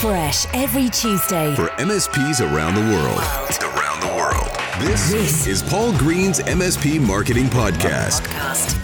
Fresh every Tuesday. for MSPs around the world. Around the world. This, This is Paul Green's MSP Marketing Podcast. Podcast.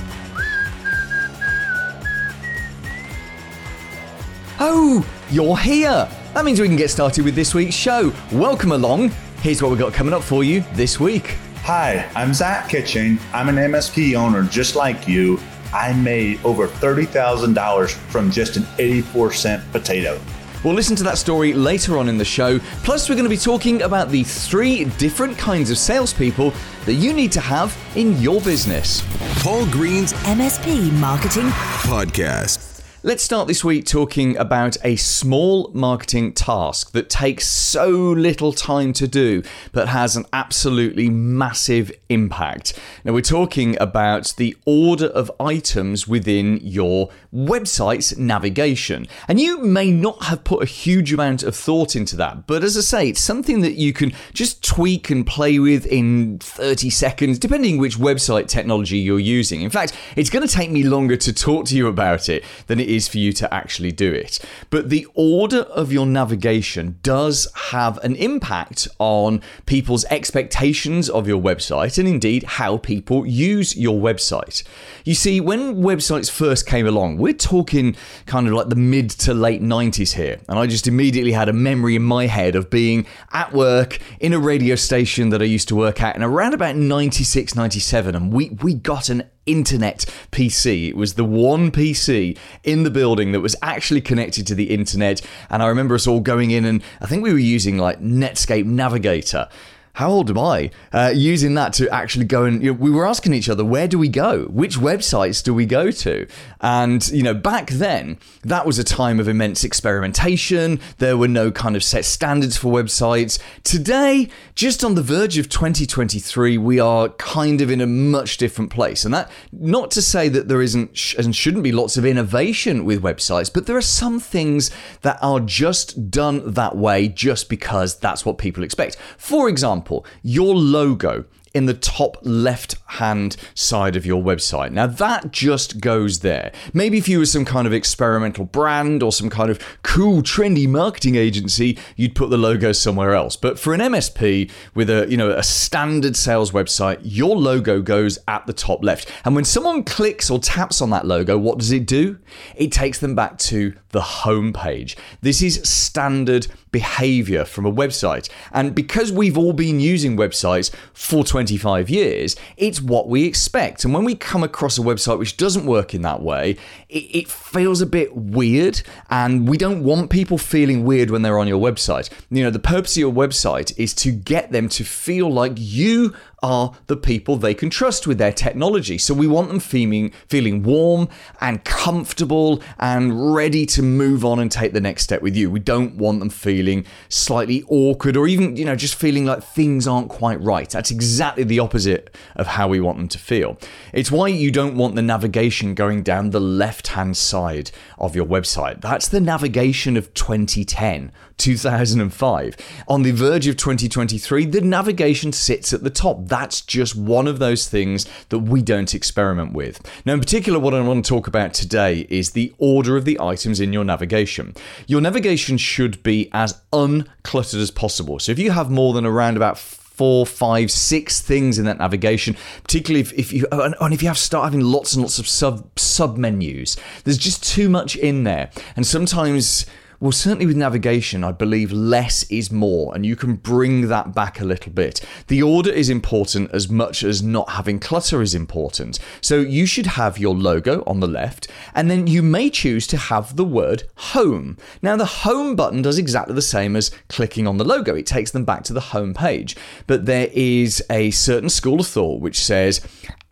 Oh, you're here! That means we can get started with this week's show. Welcome along. Here's what we've got coming up for you this week. Hi, I'm Zach Kitching. I'm an MSP owner just like you. I made over $30,000 from just an 84 cent potato. We'll listen to that story later on in the show. Plus, we're going to be talking about the three different kinds of salespeople that you need to have in your business. Paul Green's MSP Marketing Podcast. Let's start this week talking about a small marketing task that takes so little time to do, but has an absolutely massive impact. Now, we're talking about the order of items within your website's navigation. And you may not have put a huge amount of thought into that, but as I say, it's something that you can just tweak and play with in 30 seconds, depending which website technology you're using. In fact, it's going to take me longer to talk to you about it than it is for you to actually do it. But the order of your navigation does have an impact on people's expectations of your website and indeed how people use your website. You see, when websites first came along, we're talking kind of like the mid to late 90s here. And I just immediately had a memory in my head of being at work in a radio station that I used to work at in around about 96, 97. And we, we got an internet PC. It was the one PC in the building that was actually connected to the internet. And I remember us all going in and I think we were using like Netscape Navigator how old am I? Uh, using that to actually go and you know, we were asking each other, where do we go? Which websites do we go to? And you know, back then that was a time of immense experimentation. There were no kind of set standards for websites. Today, just on the verge of 2023, we are kind of in a much different place. And that not to say that there isn't sh- and shouldn't be lots of innovation with websites, but there are some things that are just done that way just because that's what people expect. For example, your logo in the top left hand side of your website. Now, that just goes there. Maybe if you were some kind of experimental brand or some kind of cool, trendy marketing agency, you'd put the logo somewhere else. But for an MSP with a, you know, a standard sales website, your logo goes at the top left. And when someone clicks or taps on that logo, what does it do? It takes them back to the home page. This is standard behavior from a website. And because we've all been using websites for 25 years, it's what we expect. And when we come across a website which doesn't work in that way, it, it feels a bit weird. And we don't want people feeling weird when they're on your website. You know, the purpose of your website is to get them to feel like you are the people they can trust with their technology. So we want them feeling feeling warm and comfortable and ready to move on and take the next step with you. We don't want them feeling slightly awkward or even, you know, just feeling like things aren't quite right. That's exactly the opposite of how we want them to feel. It's why you don't want the navigation going down the left-hand side of your website. That's the navigation of 2010, 2005. On the verge of 2023, the navigation sits at the top. That's just one of those things that we don't experiment with. Now, in particular, what I want to talk about today is the order of the items in your navigation. Your navigation should be as uncluttered as possible. So if you have more than around about four, five, six things in that navigation. Particularly if, if you and if you have start having lots and lots of sub sub menus, there's just too much in there, and sometimes. Well, certainly with navigation, I believe less is more, and you can bring that back a little bit. The order is important as much as not having clutter is important. So you should have your logo on the left, and then you may choose to have the word home. Now, the home button does exactly the same as clicking on the logo, it takes them back to the home page. But there is a certain school of thought which says,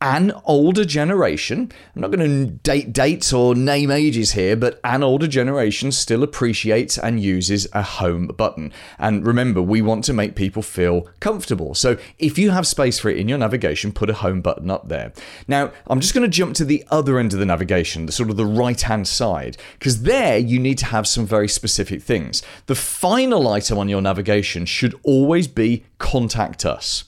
an older generation, I'm not going to date dates or name ages here, but an older generation still appreciates and uses a home button. And remember, we want to make people feel comfortable. So if you have space for it in your navigation, put a home button up there. Now, I'm just going to jump to the other end of the navigation, the sort of the right hand side, because there you need to have some very specific things. The final item on your navigation should always be contact us.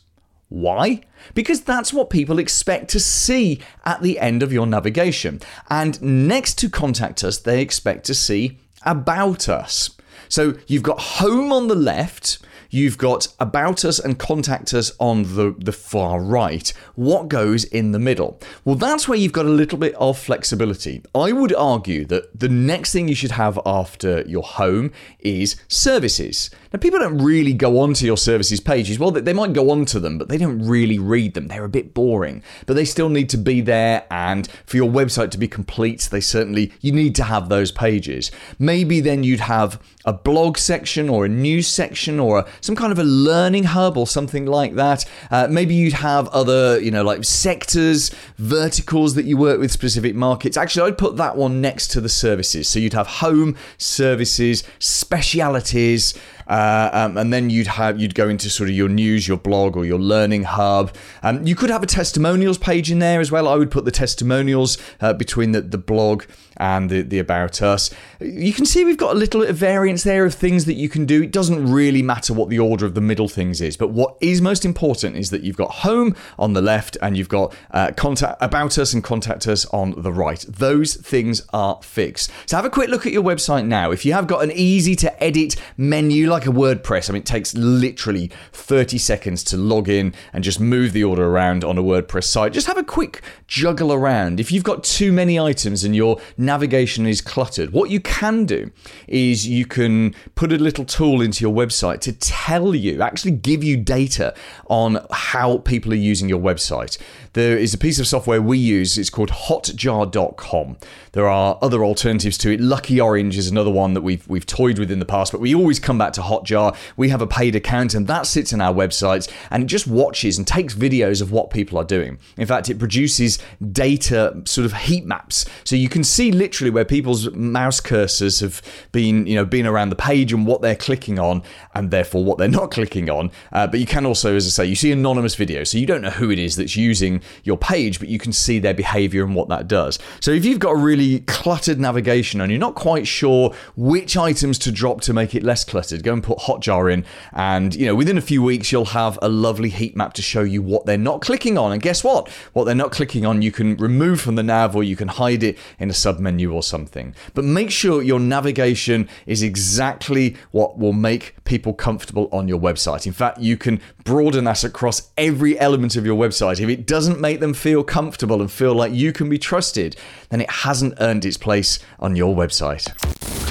Why? Because that's what people expect to see at the end of your navigation. And next to contact us, they expect to see about us. So you've got home on the left. You've got about us and contact us on the, the far right. What goes in the middle? Well, that's where you've got a little bit of flexibility. I would argue that the next thing you should have after your home is services. Now, people don't really go onto your services pages. Well, they might go onto them, but they don't really read them. They're a bit boring, but they still need to be there. And for your website to be complete, they certainly, you need to have those pages. Maybe then you'd have a blog section or a news section or a, some kind of a learning hub or something like that. Uh, maybe you'd have other, you know, like sectors, verticals that you work with specific markets. Actually, I'd put that one next to the services. So you'd have home, services, specialities, uh, um, and then you'd have you'd go into sort of your news, your blog, or your learning hub. Um, you could have a testimonials page in there as well. I would put the testimonials uh, between the, the blog and the, the about us. You can see we've got a little bit of variance there of things that you can do. It doesn't really matter what the order of the middle things is, but what is most important is that you've got home on the left and you've got uh, contact about us and contact us on the right. Those things are fixed. So have a quick look at your website now. If you have got an easy to edit menu like a WordPress, I mean, it takes literally 30 seconds to log in and just move the order around on a WordPress site. Just have a quick juggle around. If you've got too many items and your navigation is cluttered, what you can do is you can put a little tool into your website to tell you, actually give you data on how people are using your website. There is a piece of software we use, it's called hotjar.com. There are other alternatives to it. Lucky Orange is another one that we've we've toyed with in the past, but we always come back to Hotjar. We have a paid account and that sits in our websites and it just watches and takes videos of what people are doing. In fact, it produces data sort of heat maps. So you can see literally where people's mouse cursors have been, you know, been around the page and what they're clicking on and therefore what they're not clicking on. Uh, but you can also, as I say, you see anonymous videos. So you don't know who it is that's using your page, but you can see their behavior and what that does. So if you've got a really cluttered navigation and you're not quite sure which items to drop to make it less cluttered, go and put Hotjar in, and you know within a few weeks you'll have a lovely heat map to show you what they're not clicking on. And guess what? What they're not clicking on, you can remove from the nav or you can hide it in a sub menu or something. But make sure your navigation is exactly what will make people comfortable on your website. In fact, you can broaden that across every element of your website. If it doesn't make them feel comfortable and feel like you can be trusted, then it hasn't earned its place on your website.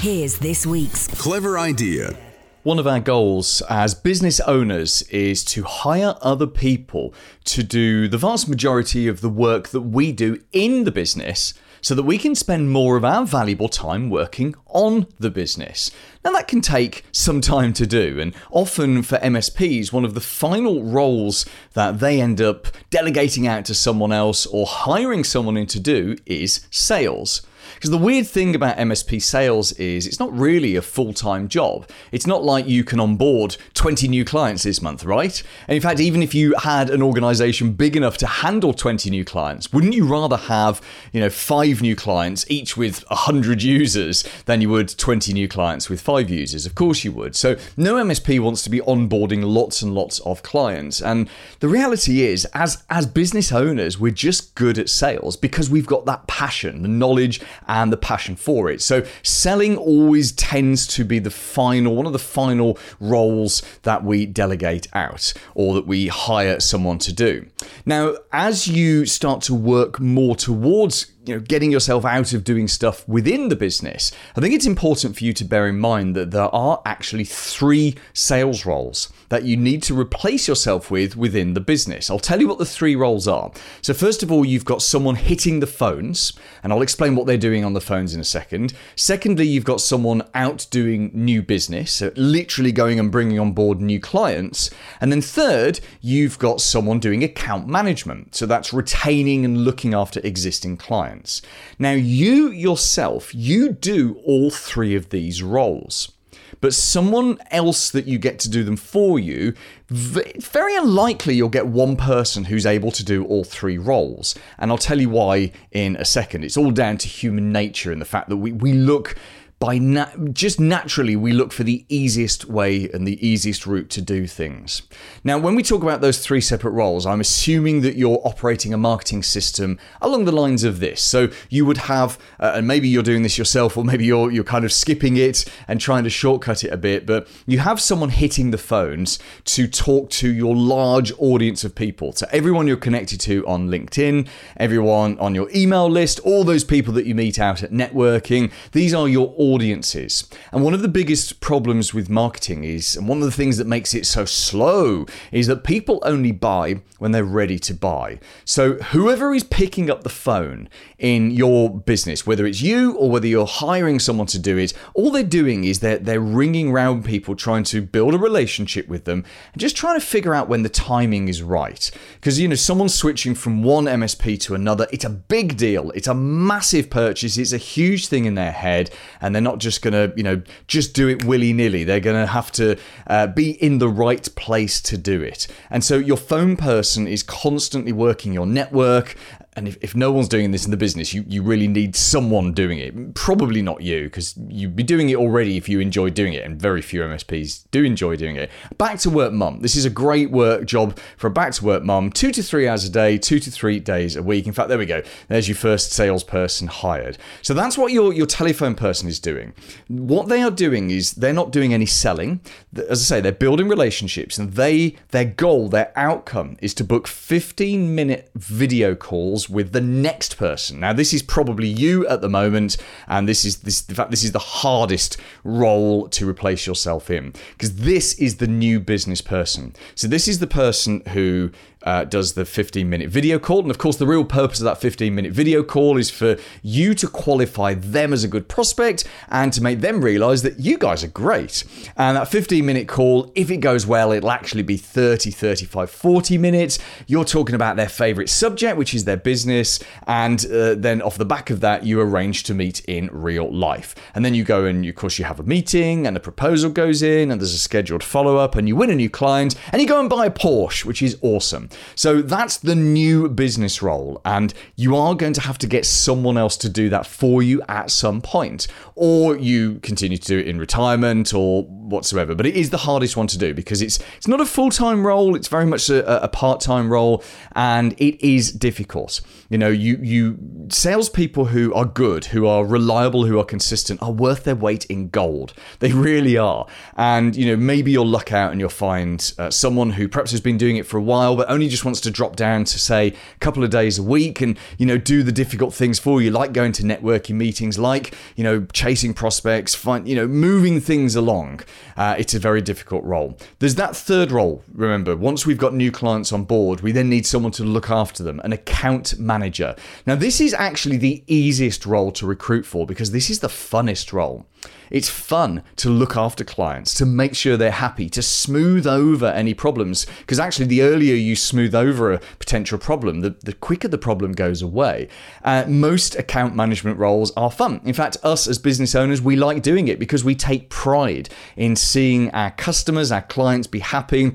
Here's this week's Clever idea. One of our goals as business owners is to hire other people to do the vast majority of the work that we do in the business so that we can spend more of our valuable time working on the business. Now, that can take some time to do, and often for MSPs, one of the final roles that they end up delegating out to someone else or hiring someone in to do is sales. Because the weird thing about MSP sales is it's not really a full time job. It's not like you can onboard 20 new clients this month, right? And in fact, even if you had an organization big enough to handle 20 new clients, wouldn't you rather have, you know, five new clients, each with 100 users, than you would 20 new clients with five users? Of course you would. So no MSP wants to be onboarding lots and lots of clients. And the reality is, as, as business owners, we're just good at sales because we've got that passion, the knowledge, and the passion for it. So selling always tends to be the final, one of the final roles that we delegate out or that we hire someone to do. Now, as you start to work more towards you know getting yourself out of doing stuff within the business i think it's important for you to bear in mind that there are actually three sales roles that you need to replace yourself with within the business. I'll tell you what the three roles are. So first of all you've got someone hitting the phones and i'll explain what they're doing on the phones in a second. Secondly you've got someone out doing new business so literally going and bringing on board new clients. And then third you've got someone doing account management so that's retaining and looking after existing clients clients. Now, you yourself, you do all three of these roles. But someone else that you get to do them for you, very unlikely you'll get one person who's able to do all three roles. And I'll tell you why in a second. It's all down to human nature and the fact that we, we look by na- just naturally we look for the easiest way and the easiest route to do things. Now, when we talk about those three separate roles, I'm assuming that you're operating a marketing system along the lines of this. So you would have, uh, and maybe you're doing this yourself, or maybe you're you're kind of skipping it and trying to shortcut it a bit, but you have someone hitting the phones to talk to your large audience of people, to everyone you're connected to on LinkedIn, everyone on your email list, all those people that you meet out at networking. These are your audiences. And one of the biggest problems with marketing is, and one of the things that makes it so slow, is that people only buy when they're ready to buy. So whoever is picking up the phone in your business, whether it's you or whether you're hiring someone to do it, all they're doing is they're, they're ringing around people trying to build a relationship with them and just trying to figure out when the timing is right. Because, you know, someone's switching from one MSP to another, it's a big deal. It's a massive purchase. It's a huge thing in their head. And they're not just going to, you know, just do it willy nilly. They're going to have to uh, be in the right place to do it. And so your phone person is constantly working your network and if, if no one's doing this in the business, you, you really need someone doing it. Probably not you, because you'd be doing it already if you enjoy doing it, and very few MSPs do enjoy doing it. Back to work mum. This is a great work job for a back to work mum. Two to three hours a day, two to three days a week. In fact, there we go. There's your first salesperson hired. So that's what your, your telephone person is doing. What they are doing is they're not doing any selling. As I say, they're building relationships, and they their goal, their outcome is to book 15 minute video calls with the next person. Now, this is probably you at the moment, and this is this. In fact, this is the hardest role to replace yourself in because this is the new business person. So this is the person who uh, does the 15 minute video call. And of course, the real purpose of that 15 minute video call is for you to qualify them as a good prospect and to make them realize that you guys are great. And that 15 minute call, if it goes well, it'll actually be 30, 35, 40 minutes. You're talking about their favorite subject, which is their business. And uh, then off the back of that, you arrange to meet in real life. And then you go and, of course, you have a meeting and a proposal goes in and there's a scheduled follow up and you win a new client and you go and buy a Porsche, which is awesome. So that's the new business role, and you are going to have to get someone else to do that for you at some point, or you continue to do it in retirement or whatsoever. But it is the hardest one to do because it's it's not a full time role; it's very much a, a part time role, and it is difficult. You know, you you salespeople who are good, who are reliable, who are consistent, are worth their weight in gold. They really are. And you know, maybe you'll luck out and you'll find uh, someone who perhaps has been doing it for a while, but only just wants to drop down to say a couple of days a week and you know do the difficult things for you like going to networking meetings like you know chasing prospects find you know moving things along uh, it's a very difficult role there's that third role remember once we've got new clients on board we then need someone to look after them an account manager now this is actually the easiest role to recruit for because this is the funnest role it's fun to look after clients, to make sure they're happy, to smooth over any problems. Because actually, the earlier you smooth over a potential problem, the, the quicker the problem goes away. Uh, most account management roles are fun. In fact, us as business owners, we like doing it because we take pride in seeing our customers, our clients be happy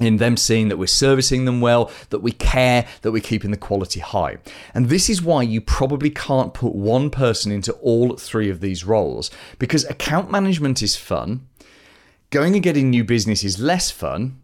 in them seeing that we're servicing them well, that we care, that we're keeping the quality high. And this is why you probably can't put one person into all three of these roles because account management is fun, going and getting new business is less fun,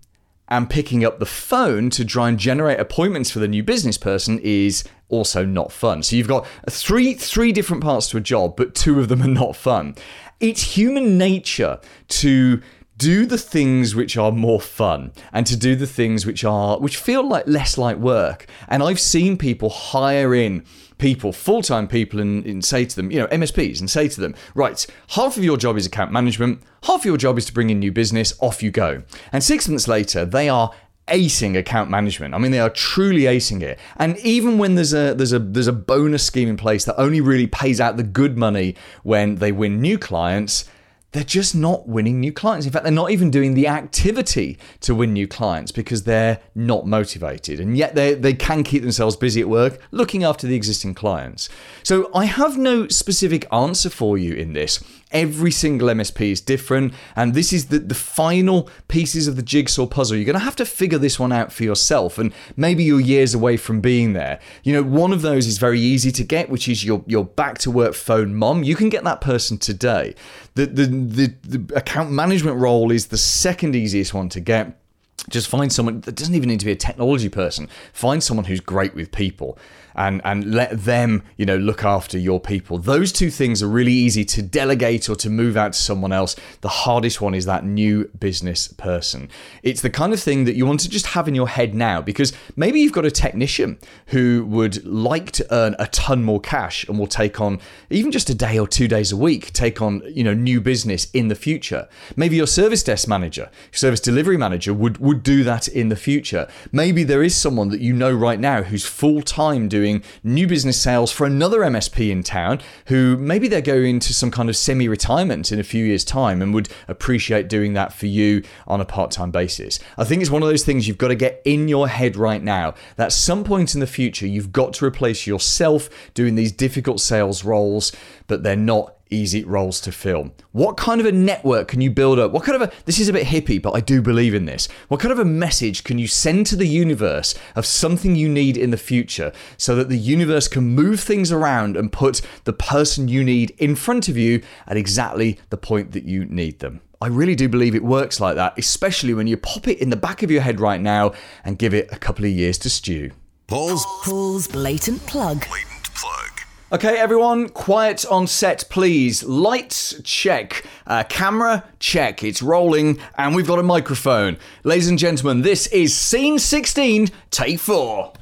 and picking up the phone to try and generate appointments for the new business person is also not fun. So you've got three three different parts to a job, but two of them are not fun. It's human nature to do the things which are more fun and to do the things which are which feel like less like work. And i've seen people hire in people full-time people and, and, say to them you know msps and say to them right half of your job is account management half of your job is to bring in new business off you go. And six months later they are acing account management. I mean, they are truly acing it. And even when there's a there's a there's a bonus scheme in place that only really pays out the good money when they win new clients, they're just not winning new clients. In fact, they're not even doing the activity to win new clients because they're not motivated. And yet they, they can keep themselves busy at work looking after the existing clients. So I have no specific answer for you in this. Every single MSP is different, and this is the, the final pieces of the jigsaw puzzle. You're going to have to figure this one out for yourself, and maybe you're years away from being there. You know, one of those is very easy to get, which is your your back to work phone mom. You can get that person today. The, the the the account management role is the second easiest one to get just find someone that doesn't even need to be a technology person. Find someone who's great with people and and let them you know look after your people. Those two things are really easy to delegate or to move out to someone else. The hardest one is that new business person. It's the kind of thing that you want to just have in your head now because maybe you've got a technician who would like to earn a ton more cash and will take on even just a day or two days a week take on you know new business in the future. Maybe your service desk manager service delivery manager would would do that in the future maybe there is someone that you know right now who's full time doing new business sales for another MSP in town who maybe they're going to some kind of semi retirement in a few years' time and would appreciate doing that for you on a part time basis. I think it's one of those things you've got to get in your head right now that some point in the future you've got to replace yourself doing these difficult sales roles, but they're not easy roles to fill. What kind of a network can you build up? What kind of a, this is a bit hippie, but I do believe in this. What kind of a message can you send to the universe of something you need in the future so that the universe can move things around and put the person you need in front of you at exactly the point that you need them? I really do believe it works like that, especially when you pop it in the back of your head right now and give it a couple of years to stew. Paul's Paul's blatant plug. blatant plug. Okay, everyone, quiet on set, please. Lights, check. Uh, camera, check. It's rolling, and we've got a microphone. Ladies and gentlemen, this is scene 16, take four.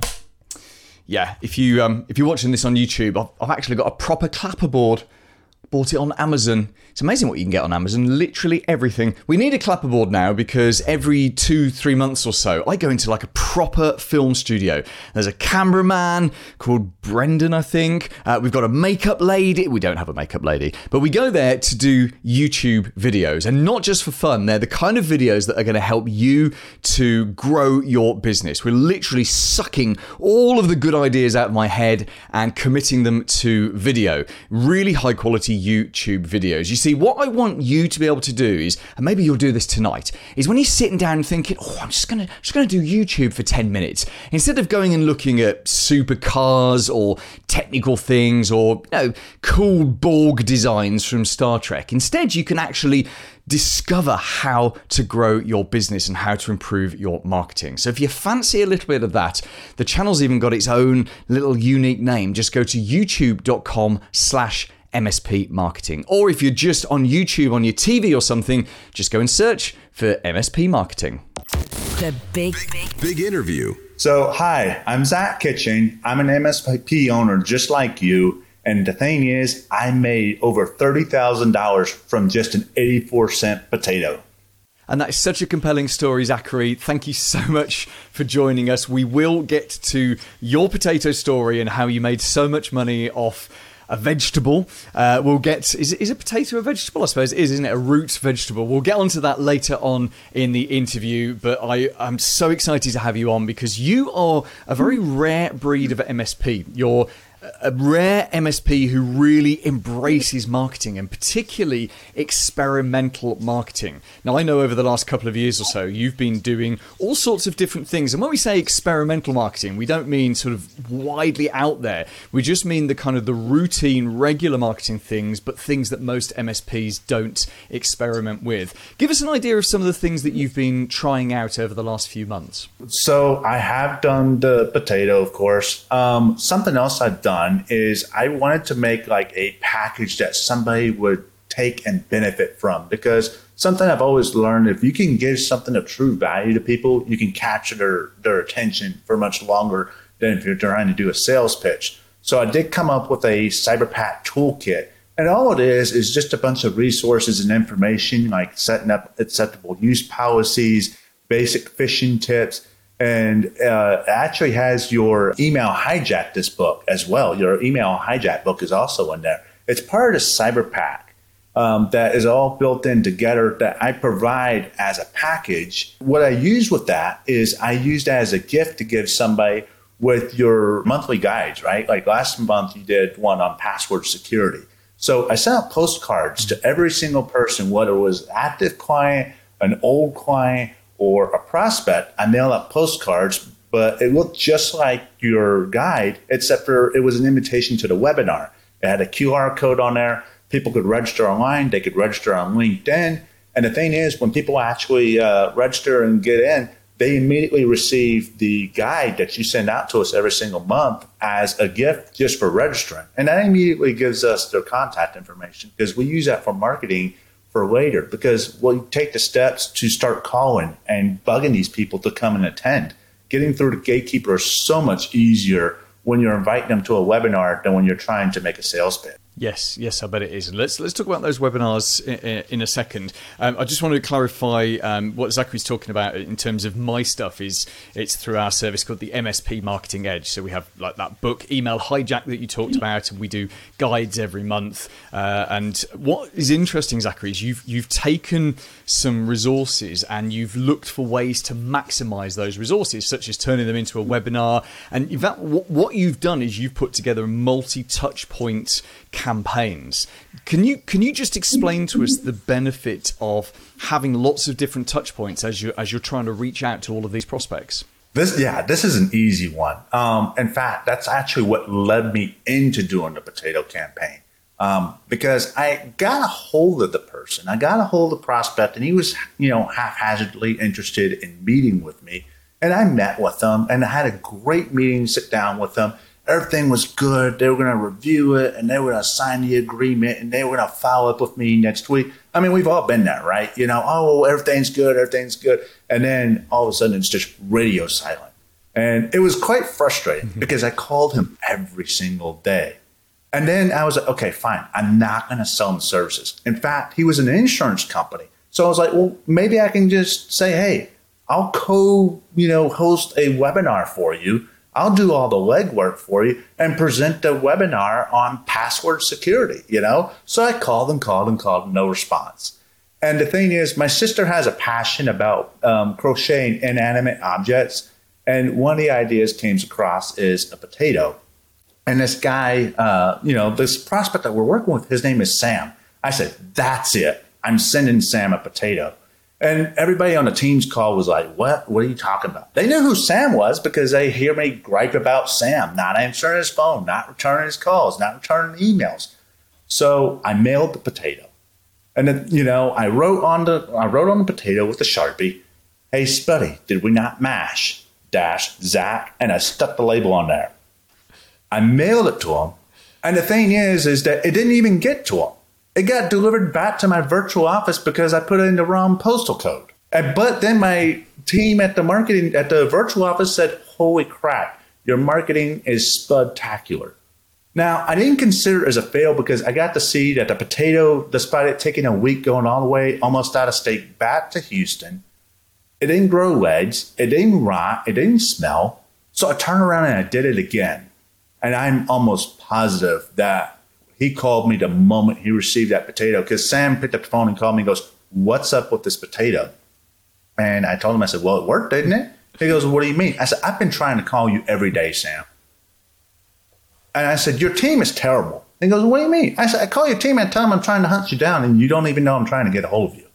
Yeah, if you um, if you're watching this on YouTube, I've, I've actually got a proper clapperboard. Bought it on Amazon. It's amazing what you can get on Amazon. Literally everything. We need a clapperboard now because every two, three months or so, I go into like a proper film studio. There's a cameraman called Brendan, I think. Uh, we've got a makeup lady. We don't have a makeup lady, but we go there to do YouTube videos and not just for fun. They're the kind of videos that are going to help you to grow your business. We're literally sucking all of the good ideas out of my head and committing them to video. Really high quality YouTube videos. You see, what I want you to be able to do is, and maybe you'll do this tonight, is when you're sitting down thinking, "Oh, I'm just gonna just gonna do YouTube for 10 minutes," instead of going and looking at supercars or technical things or you know cool Borg designs from Star Trek, instead you can actually discover how to grow your business and how to improve your marketing. So if you fancy a little bit of that, the channel's even got its own little unique name. Just go to youtube.com slash MSP marketing. Or if you're just on YouTube on your TV or something, just go and search for MSP marketing. The big, big, Big interview. So, hi, I'm Zach Kitchen. I'm an MSP owner just like you. And the thing is, I made over $30,000 from just an 84 cent potato. And that is such a compelling story, Zachary. Thank you so much for joining us. We will get to your potato story and how you made so much money off a vegetable. Uh, we'll get is is a potato a vegetable? I suppose it is, isn't it? A root vegetable. We'll get onto that later on in the interview. But I am so excited to have you on because you are a very rare breed of MSP. You're a rare MSP who really embraces marketing and particularly experimental marketing. Now, I know over the last couple of years or so, you've been doing all sorts of different things. And when we say experimental marketing, we don't mean sort of widely out there. We just mean the kind of the routine, regular marketing things, but things that most MSPs don't experiment with. Give us an idea of some of the things that you've been trying out over the last few months. So I have done the potato, of course. Um, something else I've done is I wanted to make like a package that somebody would take and benefit from because something I've always learned if you can give something of true value to people, you can capture their, their attention for much longer than if you're trying to do a sales pitch. So I did come up with a CyberPack toolkit. And all it is is just a bunch of resources and information like setting up acceptable use policies, basic phishing tips, and uh, actually has your email hijack this book as well. Your email hijack book is also in there. It's part of the CyberPack um, that is all built in together that I provide as a package. What I use with that is I use that as a gift to give somebody with your monthly guides, right? Like last month you did one on password security. So I sent out postcards to every single person, whether it was active client, an old client, or a prospect. I mailed out postcards, but it looked just like your guide, except for it was an invitation to the webinar. It had a QR code on there. People could register online. They could register on LinkedIn. And the thing is, when people actually uh, register and get in, they immediately receive the guide that you send out to us every single month as a gift just for registering. And that immediately gives us their contact information because we use that for marketing for later because we'll take the steps to start calling and bugging these people to come and attend. Getting through the gatekeeper is so much easier when you're inviting them to a webinar than when you're trying to make a sales pitch. Yes, yes, I bet it is. Let's let's talk about those webinars in, in a second. Um, I just want to clarify um, what Zachary's talking about in terms of my stuff. Is it's through our service called the MSP Marketing Edge. So we have like that book, Email Hijack, that you talked about, and we do guides every month. Uh, and what is interesting, Zachary, is you've you've taken some resources and you've looked for ways to maximize those resources, such as turning them into a webinar. And what, what you've done is you've put together a multi-touch point campaigns. Can you can you just explain to us the benefit of having lots of different touch points as you as you're trying to reach out to all of these prospects? This, yeah, this is an easy one. Um, in fact, that's actually what led me into doing the potato campaign. Um, because I got a hold of the person, I got a hold of the prospect, and he was, you know, haphazardly interested in meeting with me. And I met with them, and I had a great meeting, sit down with them everything was good. They were going to review it and they were going to sign the agreement and they were going to follow up with me next week. I mean, we've all been there, right? You know, oh, everything's good, everything's good. And then all of a sudden it's just radio silent. And it was quite frustrating mm-hmm. because I called him every single day. And then I was like, okay, fine. I'm not going to sell him services. In fact, he was an insurance company. So I was like, well, maybe I can just say, hey, I'll co, you know, host a webinar for you I'll do all the legwork for you and present the webinar on password security, you know? So I called and called and called, no response. And the thing is, my sister has a passion about um, crocheting inanimate objects. And one of the ideas came across is a potato. And this guy, uh, you know, this prospect that we're working with, his name is Sam. I said, that's it. I'm sending Sam a potato. And everybody on the team's call was like, What? What are you talking about? They knew who Sam was because they hear me gripe about Sam not answering his phone, not returning his calls, not returning emails. So I mailed the potato. And then, you know, I wrote on the I wrote on the potato with a Sharpie, Hey Spuddy, did we not mash? Dash Zach, and I stuck the label on there. I mailed it to him. And the thing is, is that it didn't even get to him. It got delivered back to my virtual office because I put it in the wrong postal code. And, but then my team at the marketing at the virtual office said, "Holy crap, your marketing is spectacular." Now I didn't consider it as a fail because I got to see that the potato, despite it taking a week going all the way almost out of state back to Houston, it didn't grow legs, it didn't rot, it didn't smell. So I turned around and I did it again. And I'm almost positive that he called me the moment he received that potato because Sam picked up the phone and called me and goes, What's up with this potato? And I told him, I said, Well, it worked, didn't it? He goes, What do you mean? I said, I've been trying to call you every day, Sam. And I said, Your team is terrible. He goes, What do you mean? I said, I call your team and tell them I'm trying to hunt you down, and you don't even know I'm trying to get a hold of you.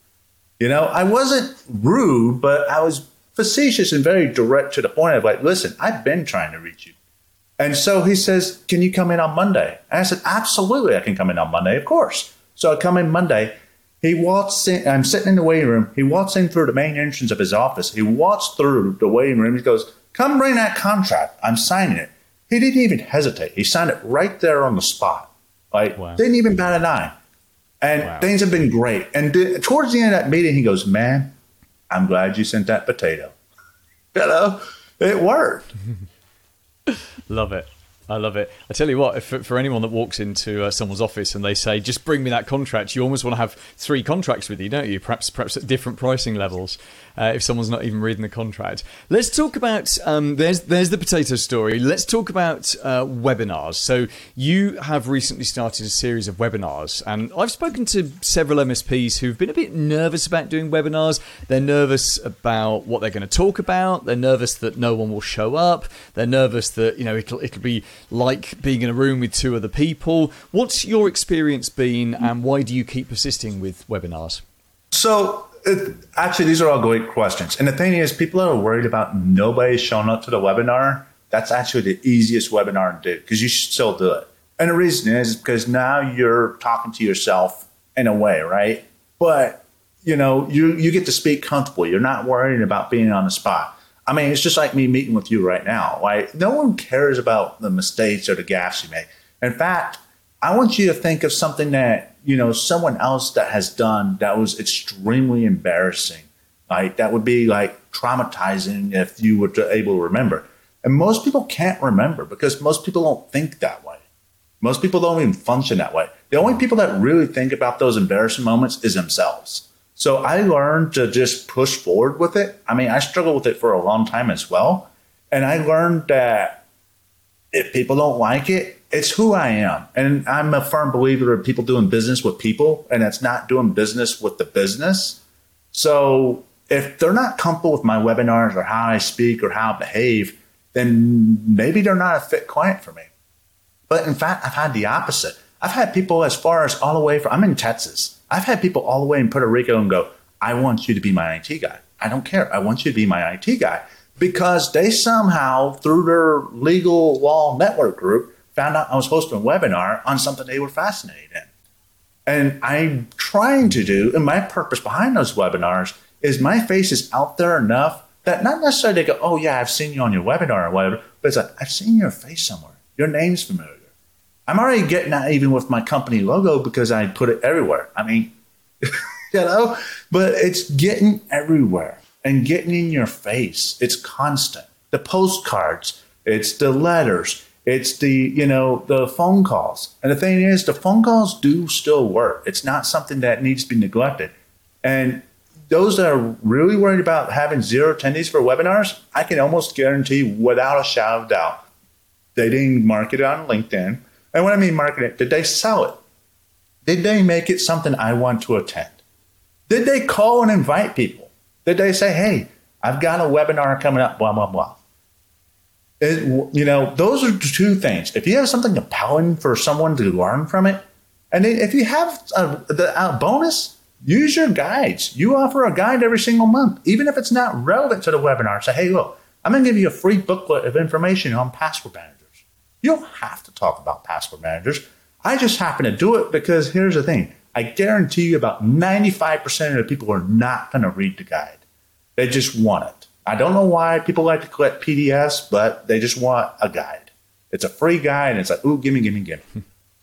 You know, I wasn't rude, but I was facetious and very direct to the point of like, listen, I've been trying to reach you. And so he says, Can you come in on Monday? And I said, Absolutely, I can come in on Monday, of course. So I come in Monday. He walks in, I'm sitting in the waiting room. He walks in through the main entrance of his office. He walks through the waiting room. He goes, Come bring that contract. I'm signing it. He didn't even hesitate. He signed it right there on the spot. Like, wow. didn't even bat an eye. And wow. things have been great. And th- towards the end of that meeting, he goes, Man, I'm glad you sent that potato. You know, it worked. Love it. I love it. I tell you what, if, for anyone that walks into uh, someone's office and they say, "Just bring me that contract," you almost want to have three contracts with you, don't you? Perhaps, perhaps at different pricing levels. Uh, if someone's not even reading the contract, let's talk about. Um, there's there's the potato story. Let's talk about uh, webinars. So you have recently started a series of webinars, and I've spoken to several MSPs who've been a bit nervous about doing webinars. They're nervous about what they're going to talk about. They're nervous that no one will show up. They're nervous that you know it'll it'll be like being in a room with two other people. What's your experience been, and why do you keep persisting with webinars? So, it, actually, these are all great questions. And the thing is, people are worried about nobody showing up to the webinar. That's actually the easiest webinar to do because you should still do it. And the reason is because now you're talking to yourself in a way, right? But you know, you you get to speak comfortable. You're not worrying about being on the spot. I mean, it's just like me meeting with you right now. Like, no one cares about the mistakes or the gaffes you make. In fact, I want you to think of something that you know someone else that has done that was extremely embarrassing. Like that would be like traumatizing if you were to able to remember. And most people can't remember because most people don't think that way. Most people don't even function that way. The only people that really think about those embarrassing moments is themselves. So I learned to just push forward with it. I mean, I struggled with it for a long time as well. And I learned that if people don't like it, it's who I am. And I'm a firm believer of people doing business with people, and it's not doing business with the business. So if they're not comfortable with my webinars or how I speak or how I behave, then maybe they're not a fit client for me. But in fact, I've had the opposite. I've had people as far as all the way from, I'm in Texas. I've had people all the way in Puerto Rico and go, I want you to be my IT guy. I don't care. I want you to be my IT guy because they somehow, through their legal law network group, found out I was hosting a webinar on something they were fascinated in. And I'm trying to do, and my purpose behind those webinars is my face is out there enough that not necessarily they go, oh, yeah, I've seen you on your webinar or whatever, but it's like, I've seen your face somewhere. Your name's familiar. I'm already getting that even with my company logo because I put it everywhere. I mean, you know, but it's getting everywhere and getting in your face. It's constant. The postcards, it's the letters, it's the, you know, the phone calls. And the thing is, the phone calls do still work. It's not something that needs to be neglected. And those that are really worried about having zero attendees for webinars, I can almost guarantee without a shadow of doubt, they didn't market it on LinkedIn. And when I mean market it, did they sell it? Did they make it something I want to attend? Did they call and invite people? Did they say, hey, I've got a webinar coming up, blah, blah, blah? It, you know, those are two things. If you have something compelling for someone to learn from it, and if you have a, the, a bonus, use your guides. You offer a guide every single month, even if it's not relevant to the webinar. Say, hey, look, I'm going to give you a free booklet of information on password managers. You don't have to talk about password managers. I just happen to do it because here's the thing. I guarantee you about 95% of the people are not going to read the guide. They just want it. I don't know why people like to collect PDFs, but they just want a guide. It's a free guide and it's like, ooh, gimme, gimme, gimme. Hmm.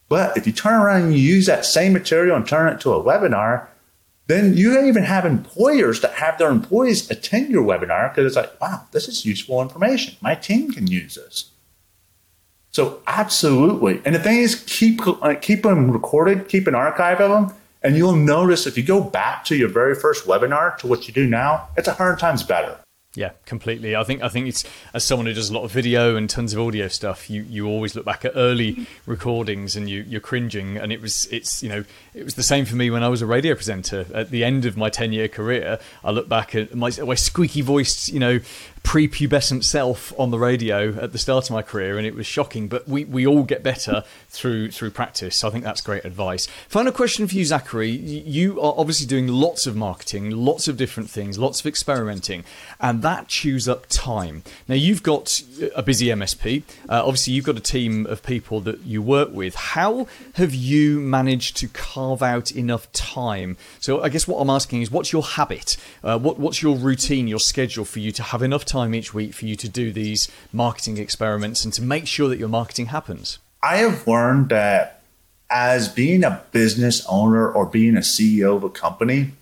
but if you turn around and you use that same material and turn it to a webinar, then you even have employers that have their employees attend your webinar because it's like, wow, this is useful information. My team can use this. So absolutely. And the thing is, keep keep them recorded, keep an archive of them, and you'll notice if you go back to your very first webinar to what you do now, it's a hundred times better. Yeah, completely. I think I think it's as someone who does a lot of video and tons of audio stuff, you, you always look back at early mm-hmm. recordings and you, you're cringing. And it was it's you know it was the same for me when I was a radio presenter at the end of my ten year career. I look back at my, my squeaky voiced you know prepubescent self on the radio at the start of my career, and it was shocking. But we, we all get better through through practice. So I think that's great advice. Final question for you, Zachary. You are obviously doing lots of marketing, lots of different things, lots of experimenting, and that chews up time. Now you've got a busy MSP. Uh, obviously, you've got a team of people that you work with. How have you managed to carve out enough time? So I guess what I'm asking is, what's your habit? Uh, what what's your routine, your schedule for you to have enough time each week for you to do these marketing experiments and to make sure that your marketing happens? I have learned that as being a business owner or being a CEO of a company,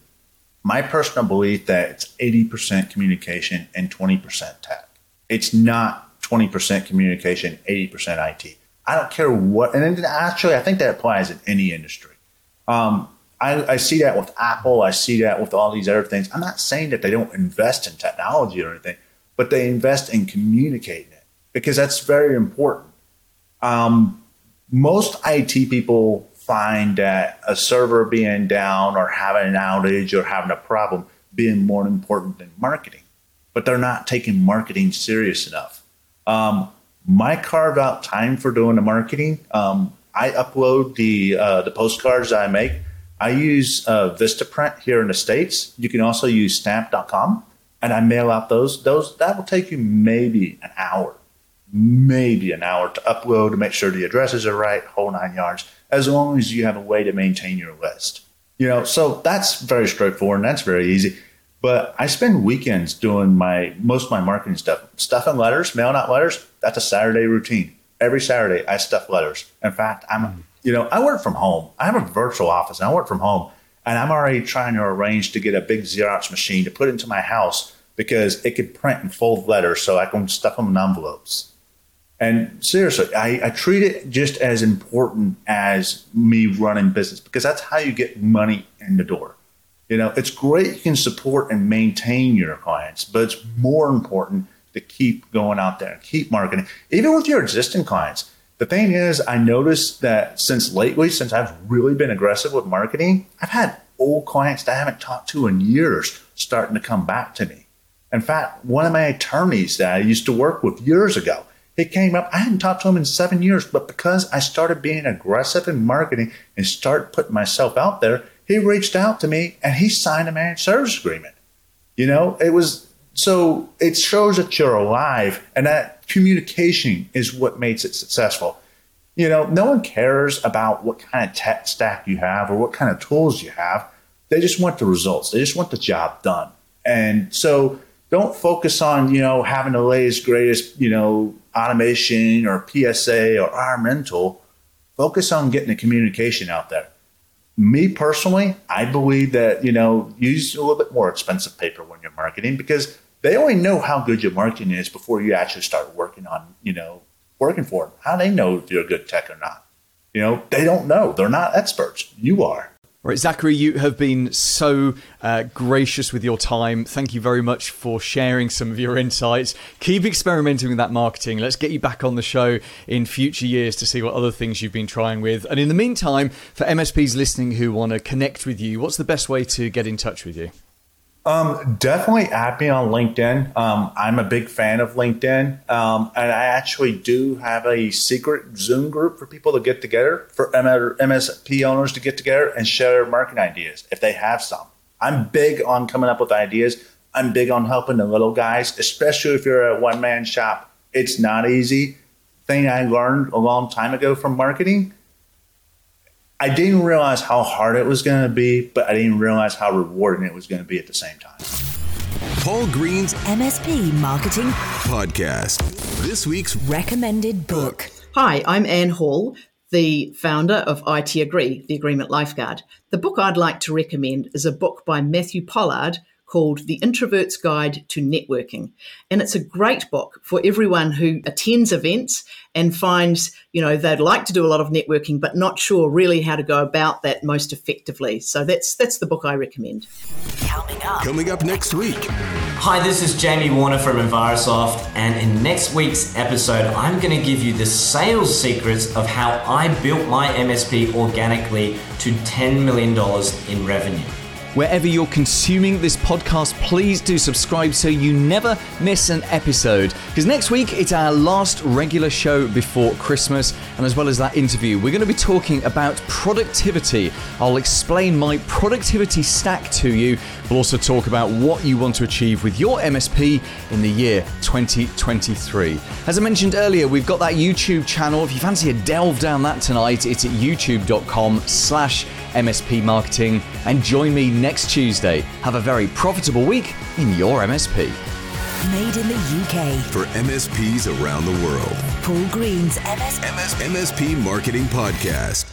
my personal belief that it's 80% communication and 20% tech. It's not 20% communication, 80% IT. I don't care what, and actually, I think that applies in any industry. Um, I, I, see that with Apple. I see that with all these other things. I'm not saying that they don't invest in technology or anything, but they invest in communicating it because that's very important. Um, most IT people find that a server being down or having an outage or having a problem being more important than marketing, but they're not taking marketing serious enough. Um, my carved out time for doing the marketing. Um, I upload the uh, the postcards I make. I use uh, Vistaprint here in the states. You can also use Stamp.com, and I mail out those. Those that will take you maybe an hour, maybe an hour to upload to make sure the addresses are right, whole nine yards. As long as you have a way to maintain your list, you know. So that's very straightforward and that's very easy. But I spend weekends doing my most of my marketing stuff, stuffing letters, mailing out letters. That's a Saturday routine. Every Saturday, I stuff letters. In fact, I'm, you know, I work from home. I have a virtual office, and I work from home, and I'm already trying to arrange to get a big Xerox machine to put into my house because it could print and fold letters, so I can stuff them in envelopes. And seriously, I, I treat it just as important as me running business because that's how you get money in the door. You know, it's great you can support and maintain your clients, but it's more important to keep going out there and keep marketing, even with your existing clients. The thing is, I noticed that since lately, since I've really been aggressive with marketing, I've had old clients that I haven't talked to in years starting to come back to me. In fact, one of my attorneys that I used to work with years ago, he came up. I hadn't talked to him in seven years, but because I started being aggressive in marketing and start putting myself out there, he reached out to me and he signed a managed service agreement. You know, it was so it shows that you're alive and that communication is what makes it successful. You know, no one cares about what kind of tech stack you have or what kind of tools you have. They just want the results. They just want the job done. And so don't focus on, you know, having the latest, greatest, you know, automation or PSA or RM tool. Focus on getting the communication out there me personally, I believe that, you know, use a little bit more expensive paper when you're marketing because they only know how good your marketing is before you actually start working on, you know, working for them. How they know if you're a good tech or not? You know, they don't know. They're not experts. You are. Right, Zachary, you have been so uh, gracious with your time. Thank you very much for sharing some of your insights. Keep experimenting with that marketing. Let's get you back on the show in future years to see what other things you've been trying with. And in the meantime, for MSPs listening who want to connect with you, what's the best way to get in touch with you? Um, definitely add me on LinkedIn. Um, I'm a big fan of LinkedIn. Um, and I actually do have a secret Zoom group for people to get together, for MSP owners to get together and share marketing ideas if they have some. I'm big on coming up with ideas. I'm big on helping the little guys, especially if you're a one man shop. It's not easy. Thing I learned a long time ago from marketing I didn't realize how hard it was going to be, but I didn't realize how rewarding it was going to be at the same time. Paul Green's MSP Marketing Podcast. This week's Recommended Book. Hi, I'm Anne Hall, the founder of IT Agree, the Agreement Lifeguard. The book I'd like to recommend is a book by Matthew Pollard called The Introvert's Guide to Networking. And it's a great book for everyone who attends events and finds, you know, they'd like to do a lot of networking, but not sure really how to go about that most effectively. So that's that's the book I recommend. Coming up. Coming up next week. Hi, this is Jamie Warner from Envirosoft, and in next week's episode, I'm going to give you the sales secrets of how I built my MSP organically to $10 million in revenue. Wherever you're consuming this podcast, please do subscribe so you never miss an episode. Because next week, it's our last regular show before Christmas. And as well as that interview, we're going to be talking about productivity. I'll explain my productivity stack to you. We'll also talk about what you want to achieve with your MSP in the year 2023. As I mentioned earlier, we've got that YouTube channel. If you fancy a delve down that tonight, it's at youtube.com slash MSP marketing. And join me next Tuesday. Have a very profitable week in your MSP. Made in the UK. For MSPs around the world. Paul Green's MS MS- MSP Marketing Podcast.